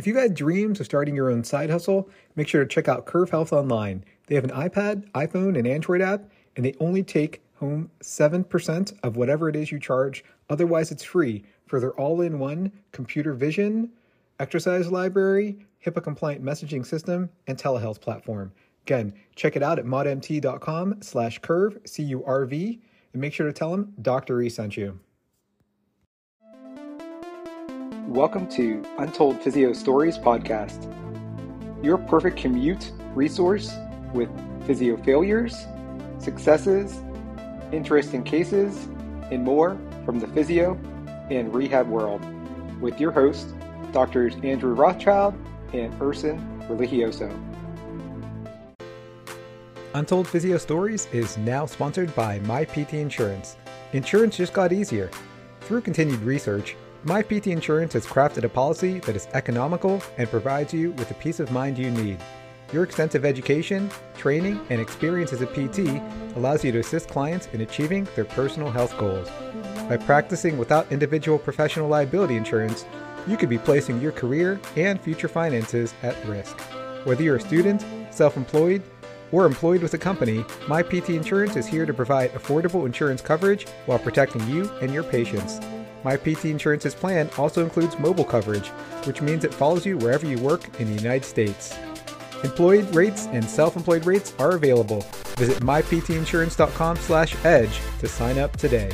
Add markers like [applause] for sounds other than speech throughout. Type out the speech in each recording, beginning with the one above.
If you've had dreams of starting your own side hustle, make sure to check out Curv Health Online. They have an iPad, iPhone, and Android app, and they only take home 7% of whatever it is you charge. Otherwise, it's free for their all in one computer vision, exercise library, HIPAA compliant messaging system, and telehealth platform. Again, check it out at modmt.com slash curve, C U R V, and make sure to tell them Dr. E sent you. Welcome to Untold Physio Stories podcast, your perfect commute resource with physio failures, successes, interesting cases, and more from the physio and rehab world with your hosts, Drs. Andrew Rothschild and Erson Religioso. Untold Physio Stories is now sponsored by MyPT Insurance. Insurance just got easier. Through continued research, MyPT Insurance has crafted a policy that is economical and provides you with the peace of mind you need. Your extensive education, training, and experience as a PT allows you to assist clients in achieving their personal health goals. By practicing without individual professional liability insurance, you could be placing your career and future finances at risk. Whether you're a student, self employed, or employed with a company, MyPT Insurance is here to provide affordable insurance coverage while protecting you and your patients. MyPT Insurance's plan also includes mobile coverage, which means it follows you wherever you work in the United States. Employed rates and self-employed rates are available. Visit myptinsurance.com/edge to sign up today.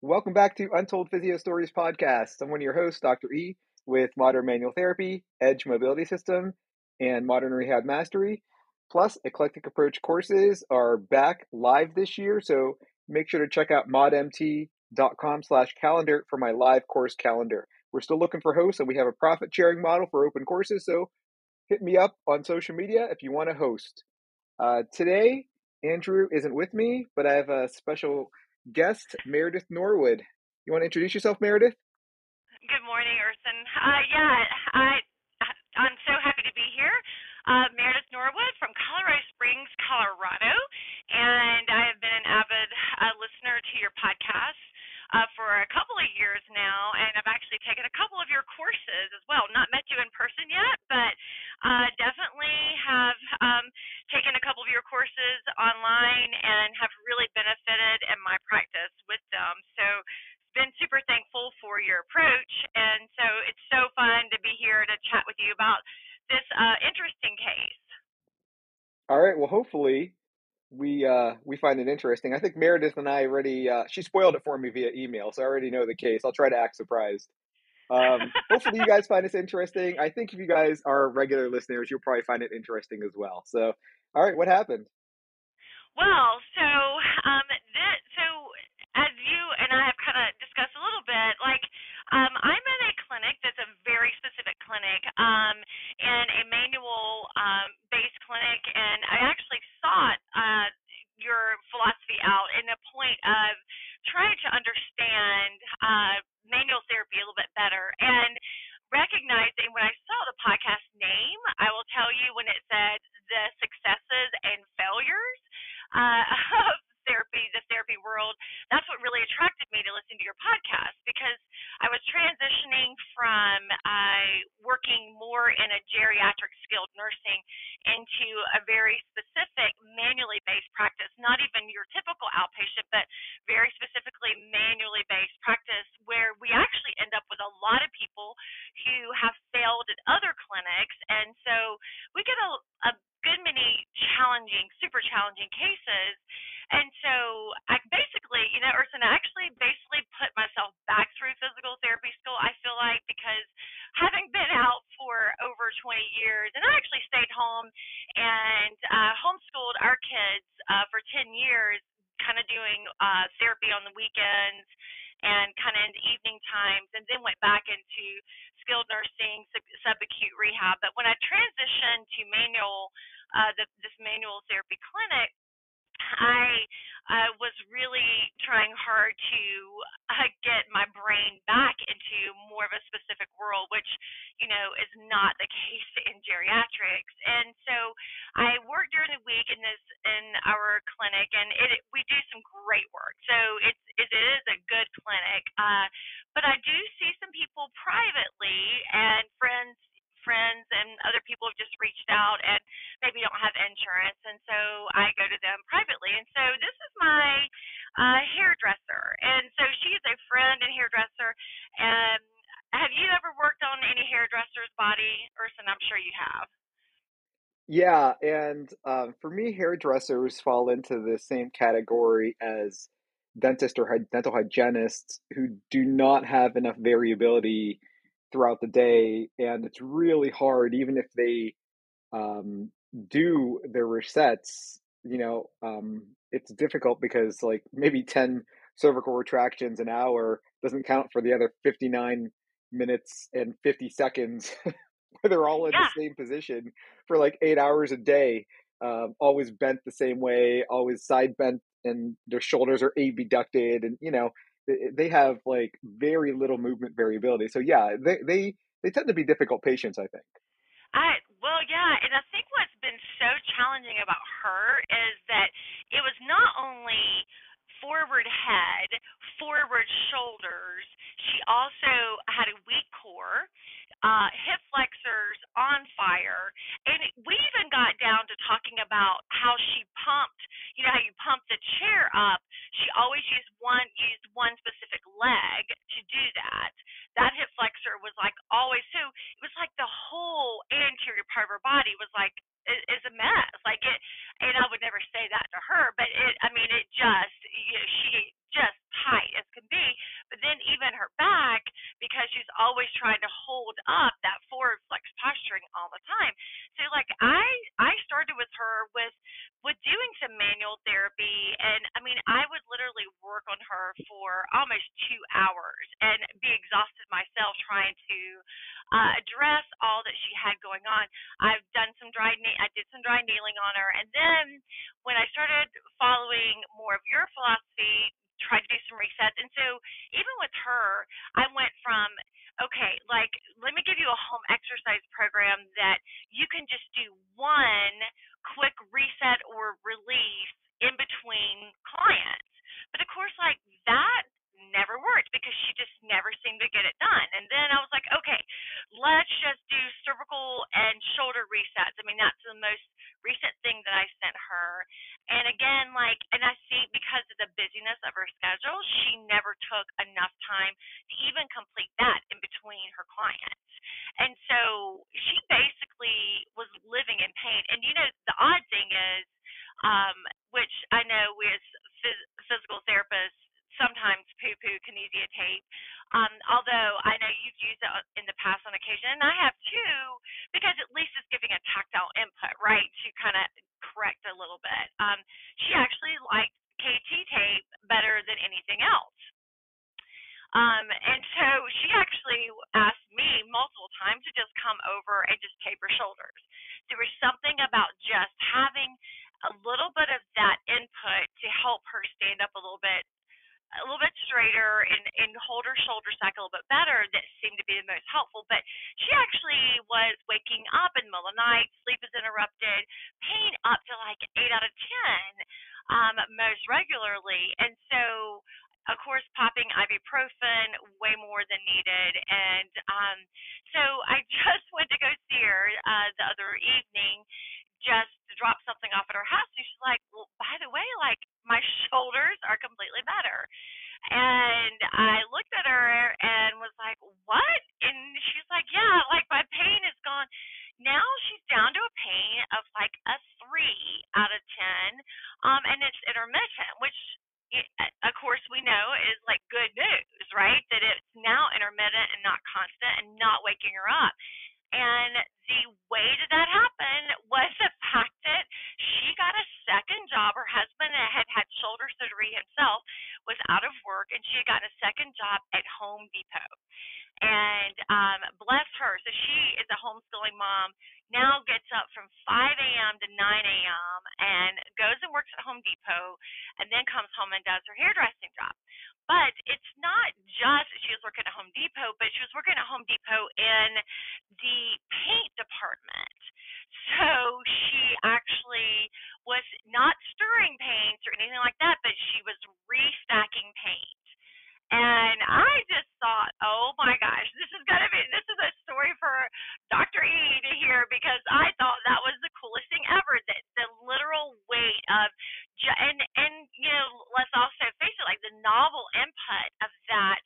Welcome back to Untold Physio Stories podcast. I'm one of your hosts, Dr. E, with Modern Manual Therapy, Edge Mobility System, and Modern Rehab Mastery. Plus, Eclectic Approach courses are back live this year, so make sure to check out modmt dot com slash calendar for my live course calendar. We're still looking for hosts and we have a profit sharing model for open courses. So hit me up on social media if you want to host. Uh, today, Andrew isn't with me, but I have a special guest, Meredith Norwood. You want to introduce yourself, Meredith? Good morning, Erson. Uh, yeah, I, I'm so happy to be here. Uh, Meredith Norwood from Colorado Springs, Colorado, and I have been an avid uh, listener to your podcast uh, for a couple of years now, and I've actually taken a couple of your courses as well. Not met you in person yet, but uh, definitely have um, taken a couple of your courses online and have really benefited in my practice with them. So been super thankful for your approach, and so it's so fun to be here to chat with you about this uh, interesting case. All right. Well, hopefully find it interesting. I think Meredith and I already uh, she spoiled it for me via email, so I already know the case. I'll try to act surprised. Um, [laughs] hopefully, you guys find this interesting. I think if you guys are regular listeners, you'll probably find it interesting as well. So, all right, what happened? Well, so um, this, so as you and I have kind of discussed a little bit, like um, I'm in a clinic that's a very specific clinic, um, and a manual um, based clinic, and I actually sought uh, your philosophy out in the point of trying to understand uh, manual therapy a little bit better and recognizing when I saw the podcast name, I will tell you when it said the successes and failures uh, of therapy, the therapy world, that's what really attracted me to listen to your podcast because I was transitioning from uh, working more in a geriatric skilled nursing into a very specific manually based practice, not even your typical outpatient, but very specifically manually based practice where we actually end up with a lot of people who have failed at other clinics. And so we get a, a good many challenging, super challenging cases and so I basically, you know, Erson, I actually basically put myself back through physical therapy school, I feel like, because having been out for over 20 years, and I actually stayed home and uh, homeschooled our kids uh, for 10 years, kind of doing uh, therapy on the weekends and kind of in the evening times, and then went back into skilled nursing, sub- subacute rehab. But when I transitioned to manual, uh, the, this manual therapy clinic, I uh, was really trying hard to uh, get my brain back into more of a specific world, which, you know, is not the [laughs] case in geriatrics. And so I work during the week in this in our clinic, and it we do some great work. So it's it is a good clinic. Uh, but I do see some people privately and friends friends and other people have just reached out and maybe don't have insurance and so I go to them privately. And so this is my uh hairdresser. And so she is a friend and hairdresser and have you ever worked on any hairdresser's body, Erson? I'm sure you have. Yeah, and um, for me, hairdressers fall into the same category as dentists or dental hygienists who do not have enough variability throughout the day, and it's really hard, even if they um, do their resets. You know, um, it's difficult because like maybe ten cervical retractions an hour doesn't count for the other fifty nine minutes and fifty seconds [laughs] where they're all in Yeah. the same position for like eight hours a day, um, always bent the same way, always side bent, and their shoulders are abducted, and you know they, they have like very little movement variability. So yeah, they they they tend to be difficult patients, I think. I well, yeah, and I think what's been so challenging about her is that it was not only forward head, forward shoulders. She also had a weak core, uh, hip flexors on fire, and we even got down to talking about how she pumped. You know how you pump the chair up. She always used one specific leg to do that. That hip flexor was like always so. It was like the whole anterior part of her body was like is a mess. Like it, and I would never say that to her, but it. I mean, it just you know, she just tight as can be. But then even her back, because she's always trying to hold up that forward flex posturing all the time. So like I I started with her with with doing some manual therapy, and I mean I would literally work on her for almost two hours and be exhausted myself trying to uh, address all that she had going on. I've done some dry na- I did some dry needling on her, and then when I started following more of your philosophy, tried to do some resets, and so even with her, I went from okay, like let me give you a home exercise program that you can just do one quick reset or release in between clients. But of course, like that never worked because she just never seemed to get it done. And then I was like, okay, let's just do cervical and shoulder resets. I mean, that's the most recent thing that I sent her. And again, like, and I see because of the busyness of her schedule, she never took enough time to even complete that in between her clients. And so she basically was living in pain. And you know, the odd thing is, um, which I know we as phys- physical therapists sometimes poo-poo kinesio tape. Um, although I know you've used it in the past on occasion, and I have too, because at least it's giving a tactile input, right, to kind of correct a little bit. Um, she actually liked KT tape better than anything else. Um, and so she actually asked me multiple times to just come over and just tape her shoulders. There was something about just having a little bit of that input to help her stand up a little bit a little bit straighter and, and hold her shoulder back a little bit better that seemed to be the most helpful. But she actually was waking up in the middle of the night, sleep is interrupted, pain up to like eight out of ten um, most regularly. And so of course, popping ibuprofen way more than needed. And um, so I [laughs] just went to go see her uh, the other evening just to drop something off at her house. And she's like, well, by the way, like my [laughs] shoulders are completely better. And I looked at her and was like, what? And she's like, yeah, like my pain is gone. Now she's down to a pain of like a three out of 10. Um, and it's intermittent, which of course we know is like good news, right? That it's now intermittent and not constant and not waking her up. And the way that that happened was the fact that she got a second job. Her husband had had shoulder surgery himself, was out of work, and she had gotten a second job at Home Depot. And um, bless her, so she is a homeschooling mom. Now gets up from 5 a.m. to 9 a.m. and goes and works at Home Depot, and then comes home and does her hairdressing job. But it's not just she was working at Home Depot, but she was working at Home Depot in the paint department. So she actually was not stirring paints or anything like that, but she was restacking paint. And I just thought, oh my gosh, this is gonna be this is a story for Dr. E to hear because I thought that was the coolest thing ever. That the literal weight of and and you know let's also face it, like the novel input of that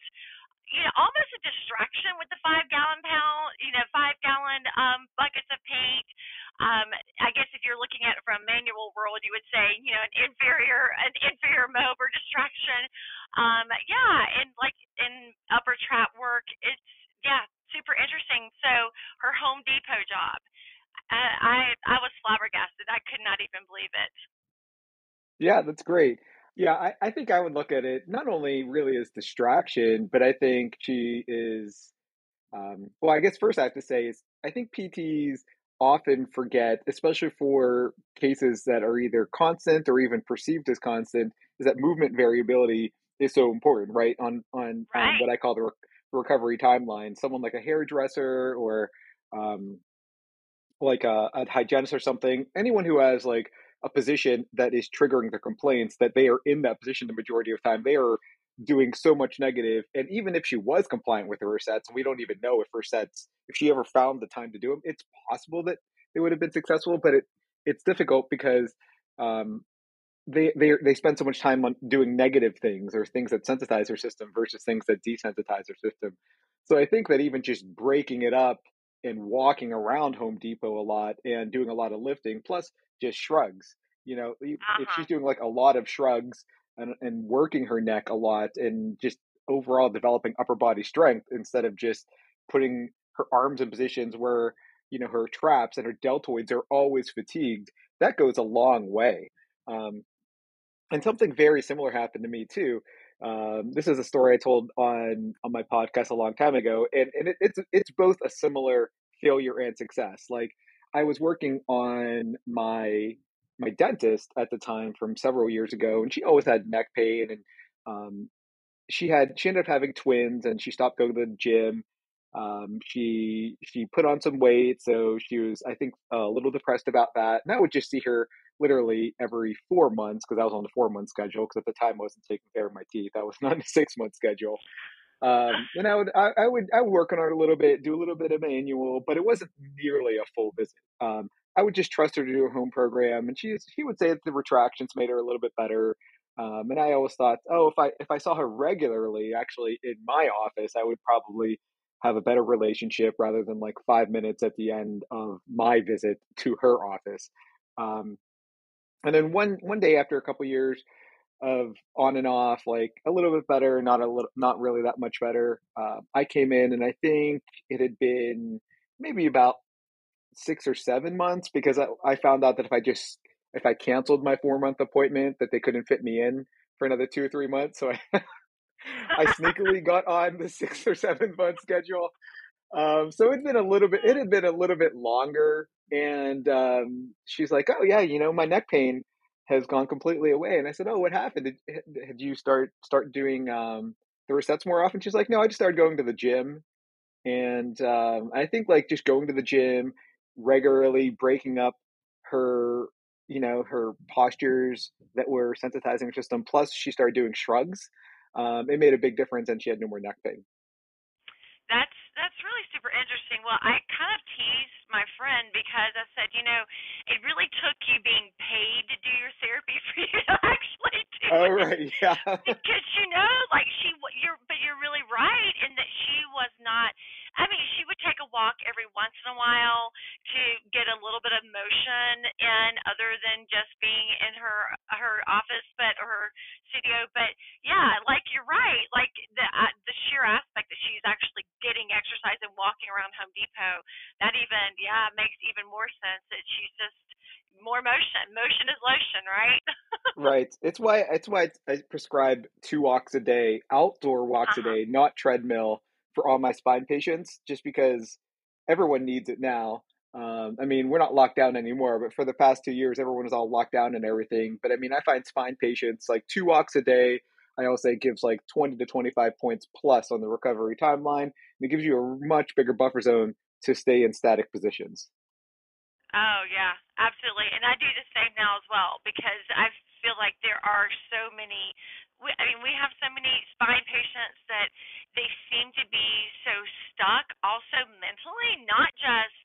you know, almost a distraction with the five gallon pound, you know, five gallon um, buckets of paint. Um, I guess if you're looking at it from a manual world, you would say, you know, an inferior, an inferior mob or distraction. Um, yeah, and like in upper trap work, it's yeah, super interesting. So her Home Depot job, uh, I I was flabbergasted. I could not even believe it. Yeah, that's great. Yeah, I, I think I would look at it not only really as distraction, but I think she is, um, well, I guess first I have to say is I think PTs often forget, especially for cases that are either constant or even perceived as constant, is that movement variability is so important, right? On on, right. on what I call the re- recovery timeline. Someone like a hairdresser or um, like a, a hygienist or something, anyone who has like a position that is triggering the complaints that they are in that position the majority of time they are doing so much negative and even if she was compliant with her and we don't even know if her sets if she ever found the time to do them it's possible that they would have been successful but it it's difficult because um, they they they spend so much time on doing negative things or things that sensitize her system versus things that desensitize her system. So i think that even just breaking it up and walking around home depot a lot and doing a lot of lifting plus just shrugs. You know, uh-huh. if she's doing like a lot of shrugs and, and working her neck a lot and just overall developing upper body strength instead of just putting her arms in positions where you know her traps and her deltoids are always fatigued that goes a long way um, and something very similar happened to me too um, this is a story i told on on my podcast a long time ago and, and it, it's it's both a similar failure and success like I was working on my my dentist at the time from several years ago, and she always had neck pain, and um, she had she ended up having twins, and she stopped going to the gym. Um, she she put on some weight, so she was I think a little depressed about that. And I would just see her literally every four months because I was on the four month schedule because at the time I wasn't taking care of my teeth. I was [laughs] not a six month schedule. Um, and I would I, I, would I would work on it a little bit, do a little bit of manual, but it wasn't nearly a full visit. Um, I would just trust her to do a home program, and she she would say that the retractions made her a little bit better. Um, and I always thought, oh, if I if I saw her regularly, actually in my office, I would probably have a better relationship rather than like five minutes at the end of my visit to her office. Um, and then one one day after a couple years, of on and off, like a little bit better, not a little, not really that much better. Uh, I came in and I think it had been maybe about six or seven months because I, I found out that if I just if I canceled my four month appointment, that they couldn't fit me in for another two or three months. So I [laughs] I sneakily got on the [laughs] six or seven month schedule. Um, so it'd been a little bit. It had been a little bit longer, and um, she's like, "Oh yeah, you know, my neck pain." Has gone completely away. And I said, "Oh, what happened? Did, did you start start doing um, the resets more often?" She's like, "No, I just started going to the gym, and um, I think like just going to the gym regularly, breaking up her, you know, her postures that were sensitizing her system. Plus, she started doing shrugs. Um, it made a big difference, and she had no more neck pain." That's that's really super interesting. Well, I kind of teased my friend because I said, you know, it really took you being paid to do your therapy [laughs] for you to actually do oh, it. right, yeah. [laughs] because you know, like she, you're, but you're really right in that she was not. I mean, she would take a walk every once in a while to get a little bit of motion in, other than just being in her her office, but or her studio. But yeah, like you're right, like the uh, the sheer aspect that she's actually getting exercise and walking around Home Depot. That even yeah, makes even more sense that she's just more motion. Motion is lotion, right? [laughs] right. It's why it's why I prescribe two walks a day, outdoor walks uh-huh. a day, not treadmill for all my spine patients, just because everyone needs it now. Um, I mean, we're not locked down anymore, but for the past two years, everyone was all locked down and everything. But I mean, I find spine patients like two walks a day. I always say it gives like 20 to 25 points plus on the recovery timeline. And it gives you a much bigger buffer zone to stay in static positions. Oh yeah, absolutely. And I do the same now as well because I feel like there are so many I mean, we have so many spine patients that they seem to be so stuck also mentally, not just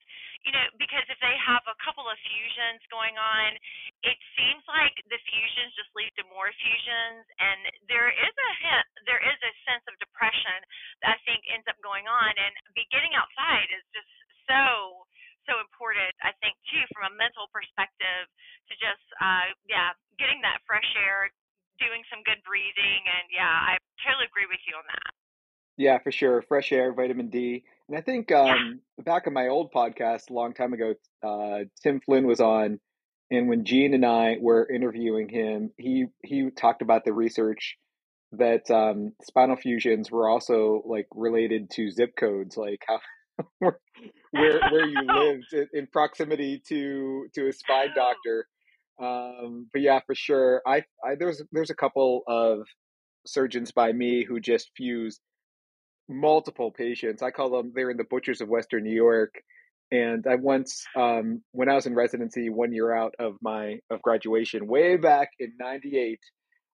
you know, because if they have a couple of fusions going on, it seems like the fusions just lead to more fusions, and there is a hint, there is a sense of depression that I think ends up going on, and be getting outside is just so so important, I think, too, from a mental perspective, to just, uh, yeah, getting that fresh air, doing some good breathing, and yeah, I totally agree with you on that. Yeah, for sure. Fresh air, vitamin D. And I think um, back in my old podcast a long time ago, uh, Tim Flynn was on, and when Gene and I were interviewing him, he he talked about the research that um, spinal fusions were also like related to zip codes, like how [laughs] where where you [laughs] lived in, in proximity to to a spine doctor. Um, but yeah, for sure. I, I there's there's a couple of surgeons by me who just fuse multiple patients. I call them they're in the butchers of Western New York. And I once, um, when I was in residency, one year out of my of graduation, way back in '98,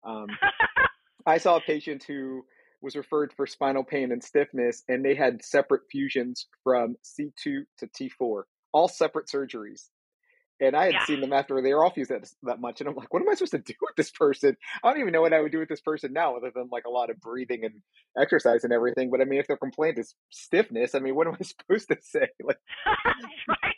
um, [laughs] I saw a patient who was referred for spinal pain and stiffness, and they had separate fusions from C2 to T4, all separate surgeries. And I had yeah. seen them after they were off fused that, that much. And I'm like, what am I supposed to do with this person? I don't even know what I would do with this person now, other than like a lot of breathing and exercise and everything. But I mean, if their complaint is stiffness, I mean, what am I [laughs] supposed to say? [laughs] Like, [laughs] right,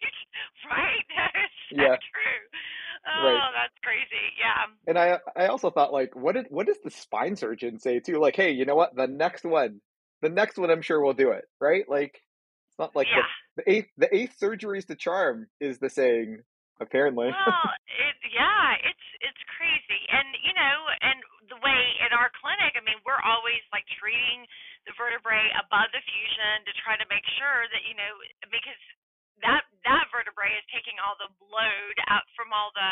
right. That is yeah. true. Oh, right. that's crazy. Yeah. And I, I also thought like, what did, what does the spine surgeon say too? Like, hey, you know what? The next one, the next one, I'm sure will do it. Right? Like, it's not like yeah. the, the eighth, the eighth surgery is the charm is the saying apparently. Well, it, yeah, it's it's crazy, and you know, and the way in our clinic, I mean, we're always like treating the vertebrae above the fusion to try to make sure that you know because that that vertebrae is taking all the load out from all the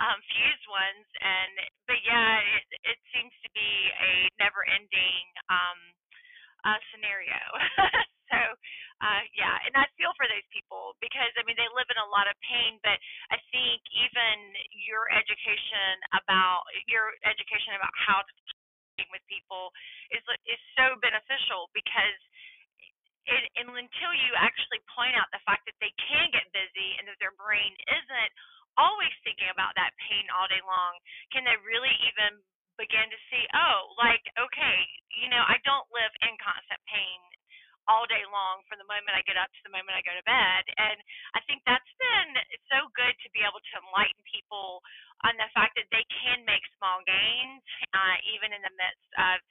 um, fused ones, and but yeah, it it seems to be a never ending um, uh, scenario. [laughs] so uh, yeah, and I feel for those people because I mean they live in a lot of pain, but I think even your education about your education about how to with people is is so beneficial because it, and until you actually point out the fact that they can get busy and that their brain isn't always thinking about that pain all day long, can they really even begin to see, oh, like, okay, you know, I don't live in constant pain all day long from the moment I get up to the moment I go to bed. And I think that's been so good to be able to enlighten people on the fact that they can make small gains, uh, even in the midst of,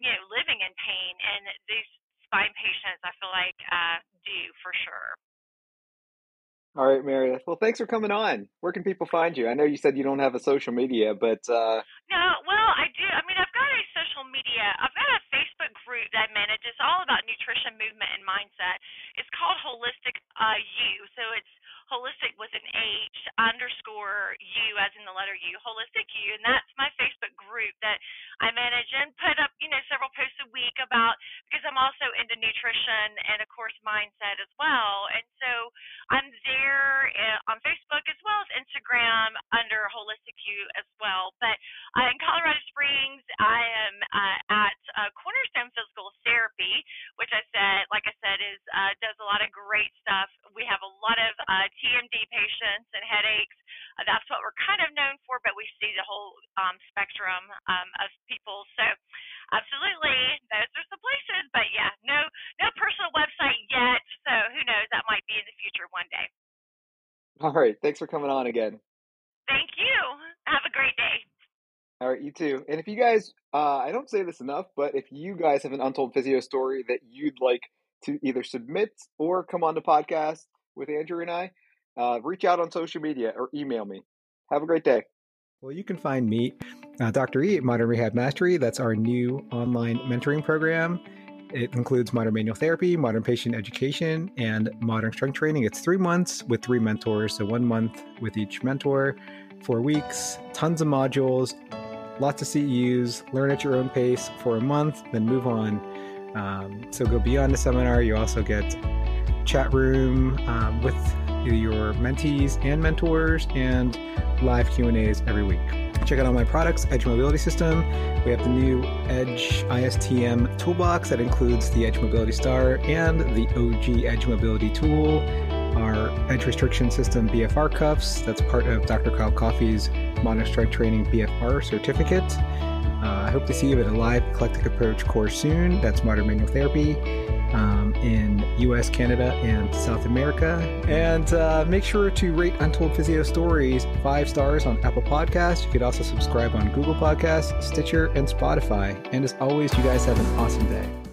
you know, living in pain. And these spine patients, I feel like, uh, do for sure. All right, Meredith. Well, thanks for coming on. Where can people find you? I know you said you don't have a social media, but uh... no. Well, I do. I mean, I've got a social media. I've got a Facebook group that I manage. It's all about nutrition, movement, and mindset. It's called Holistic uh, You. So it's holistic with an H underscore U as in the letter U, holistic U, and that's my Facebook group that I manage and put up, you know, several posts a week about because I'm also into nutrition and of course mindset as well, and so I'm there uh, on Facebook as well as Instagram under holistic U as well. But uh, in Colorado Springs, I am uh, at uh, Cornerstone Physical Therapy, which I said, like I said, is uh, does a lot of great stuff. We have a lot of uh, TMD patients and headaches. Uh, that's what we're kind of known for, but we see the whole um, spectrum um, of people. So, absolutely, those are some places. But yeah, no, no personal website yet. So who knows? That might be in the future one day. All right. Thanks for coming on again. Thank you. Have a great day. All right, you too. And if you guys, uh, I don't say this enough, but if you guys have an untold physio story that you'd like to either submit or come on the podcast with Andrew and I, uh, reach out on social media or email me. Have a great day. Well, you can find me, uh, Dr. E, at Modern Rehab Mastery. That's our new online mentoring program. It includes modern manual therapy, modern patient education, and modern strength training. It's three months with three mentors, so one month with each mentor, four weeks, tons of modules, lots of CEUs, learn at your own pace for a month, then move on. Um, so go beyond the seminar. You also get chat room um, with your mentees and mentors and live Q&As every week. Check out all my products, Edge Mobility System. We have the new Edge ISTM toolbox that includes the Edge Mobility Star and the OG Edge Mobility tool, our Edge Restriction System BFR cuffs. That's part of Dr. Kyle Coffey's Modern Strike Training BFR certificate. Uh, I hope to see you at a live eclectic approach course soon. That's modern manual therapy um, in US, Canada, and South America. And uh, make sure to rate Untold Physio Stories five stars on Apple Podcasts. You could also subscribe on Google Podcasts, Stitcher, and Spotify. And as always, you guys have an awesome day.